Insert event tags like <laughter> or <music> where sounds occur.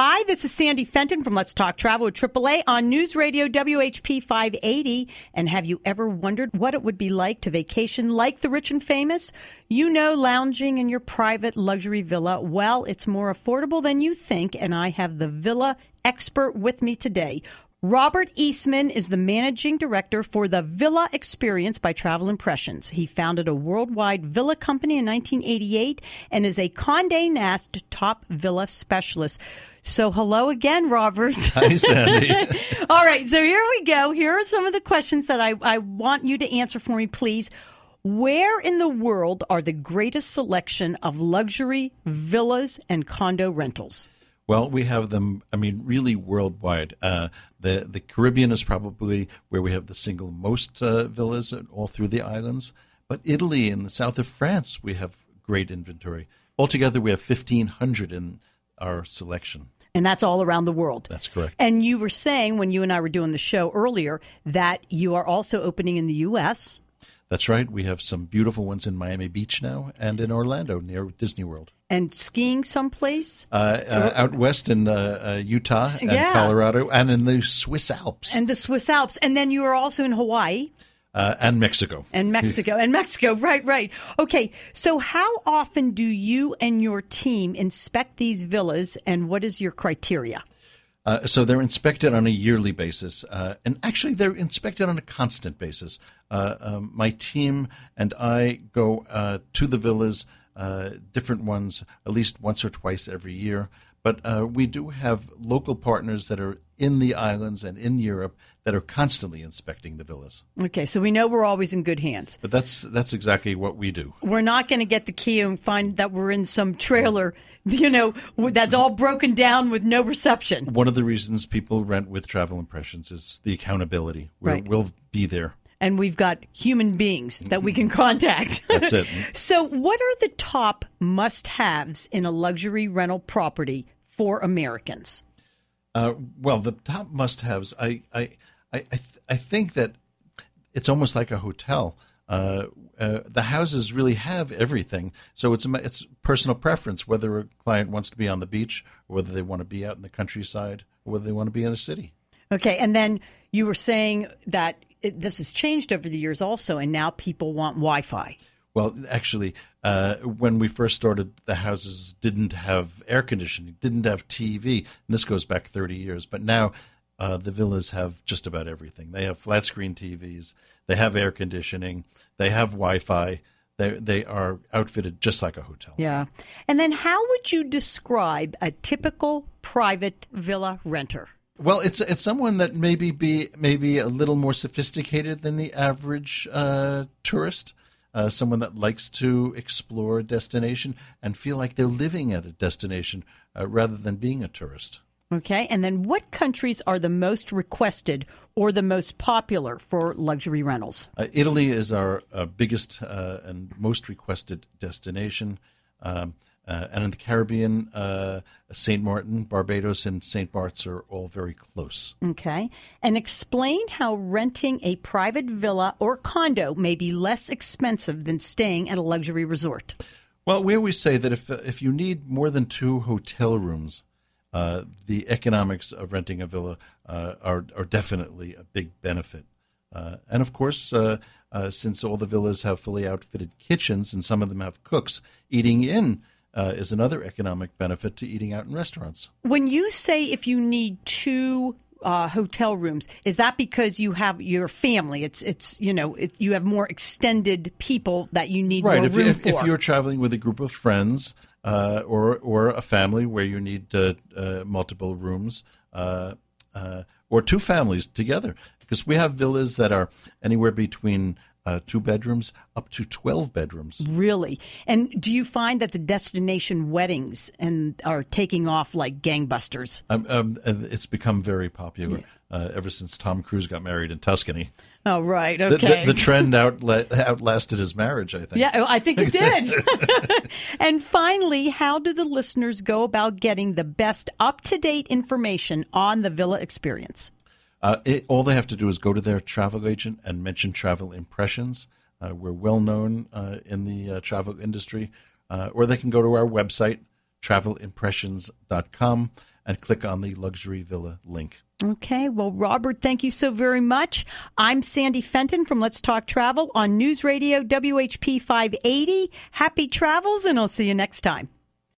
Hi, this is Sandy Fenton from Let's Talk Travel with AAA on News Radio WHP 580. And have you ever wondered what it would be like to vacation like the rich and famous? You know, lounging in your private luxury villa. Well, it's more affordable than you think, and I have the villa expert with me today. Robert Eastman is the managing director for the Villa Experience by Travel Impressions. He founded a worldwide villa company in 1988 and is a Condé Nast top villa specialist. So, hello again, Robert. <laughs> Hi, Sandy. <laughs> All right, so here we go. Here are some of the questions that I, I want you to answer for me, please. Where in the world are the greatest selection of luxury villas and condo rentals? Well, we have them. I mean, really worldwide. Uh, the the Caribbean is probably where we have the single most uh, villas all through the islands. But Italy and the south of France, we have great inventory. Altogether, we have fifteen hundred in our selection. And that's all around the world. That's correct. And you were saying when you and I were doing the show earlier that you are also opening in the U.S. That's right. We have some beautiful ones in Miami Beach now and in Orlando near Disney World. And skiing someplace? Uh, uh, out west in uh, uh Utah and Yeah. Colorado and in the Swiss Alps And the Swiss Alps. And then you are also in Hawaii uh, and Mexico. and Mexico. and Mexico, <laughs> right, right. Okay, so how often do you and your team inspect these villas and what is your criteria? Uh, so they're inspected on a yearly basis, uh, and actually they're inspected on a constant basis. Uh, um, my team and I go uh, to the villas, uh, different ones, at least once or twice every year. But uh, we do have local partners that are in the islands and in Europe that are constantly inspecting the villas. Okay, so we know we're always in good hands. But that's that's exactly what we do. We're not going to get the key and find that we're in some trailer, <laughs> you know, that's all broken down with no reception. One of the reasons people rent with Travel Impressions is the accountability. We're, Right. We'll be there. And we've got human beings that we can contact. <laughs> That's it. <laughs> so, what are the top must haves in a luxury rental property for Americans? Uh, well, the top must-haves. I I I I, th- I think that it's almost like a hotel. Uh, uh, the houses really have everything, so it's it's personal preference whether a client wants to be on the beach or whether they want to be out in the countryside or whether they want to be in a city. Okay, and then you were saying that it, this has changed over the years also, and now people want Wi Fi. Well, actually, uh, when we first started, the houses didn't have air conditioning, didn't have TV, and this goes back 30 years. But now uh, the villas have just about everything. They have flat screen TVs, they have air conditioning, they have Wi Fi. They, they are outfitted just like a hotel. Yeah. And then how would you describe a typical private villa renter? Well, it's it's someone that maybe be maybe a little more sophisticated than the average uh, tourist. Uh, someone that likes to explore a destination and feel like they're living at a destination uh, rather than being a tourist. Okay. And then what countries are the most requested or the most popular for luxury rentals? Uh, Italy is our uh, biggest uh, and most requested destination. Um, and in the Caribbean, uh, St. Martin, Barbados, and St. Bart's are all very close. Okay. And explain how renting a private villa or condo may be less expensive than staying at a luxury resort. Well, we always say that if if you need more than two hotel rooms, uh, the economics of renting a villa uh, are are definitely a big benefit. Uh, and of course, uh, uh, since all the villas have fully outfitted kitchens and some of them have cooks, eating in uh, is another economic benefit to eating out in restaurants. When you say if you need two uh, hotel rooms, is that because you have your family? It's it's you know it, you have more extended people that you need Right. more If, room if, for. if you're traveling with a group of friends uh, or or a family where you need uh, uh, multiple rooms, uh, uh, or two families together, because we have villas that are anywhere between uh, two bedrooms up to twelve bedrooms. Really? And do you find that the destination weddings and are taking off like gangbusters? Um, um, it's become very popular uh, ever since Tom Cruise got married in Tuscany. Oh, right. The, Okay. the, the trend outla- outlasted his marriage, I think. yeah, I think it <laughs> did. <laughs> and finally, how do the listeners go about getting the best up to date information on the villa experience? Uh, it, all they have to do is go to their travel agent and mention travel impressions. Uh, we're well known uh, in the uh, travel industry, uh, or they can go to our website, travelimpressions.com, and click on the luxury villa link. Okay. Well, Robert, thank you so very much. I'm Sandy Fenton from Let's Talk Travel on News Radio WHP 580. Happy travels, and I'll see you next time.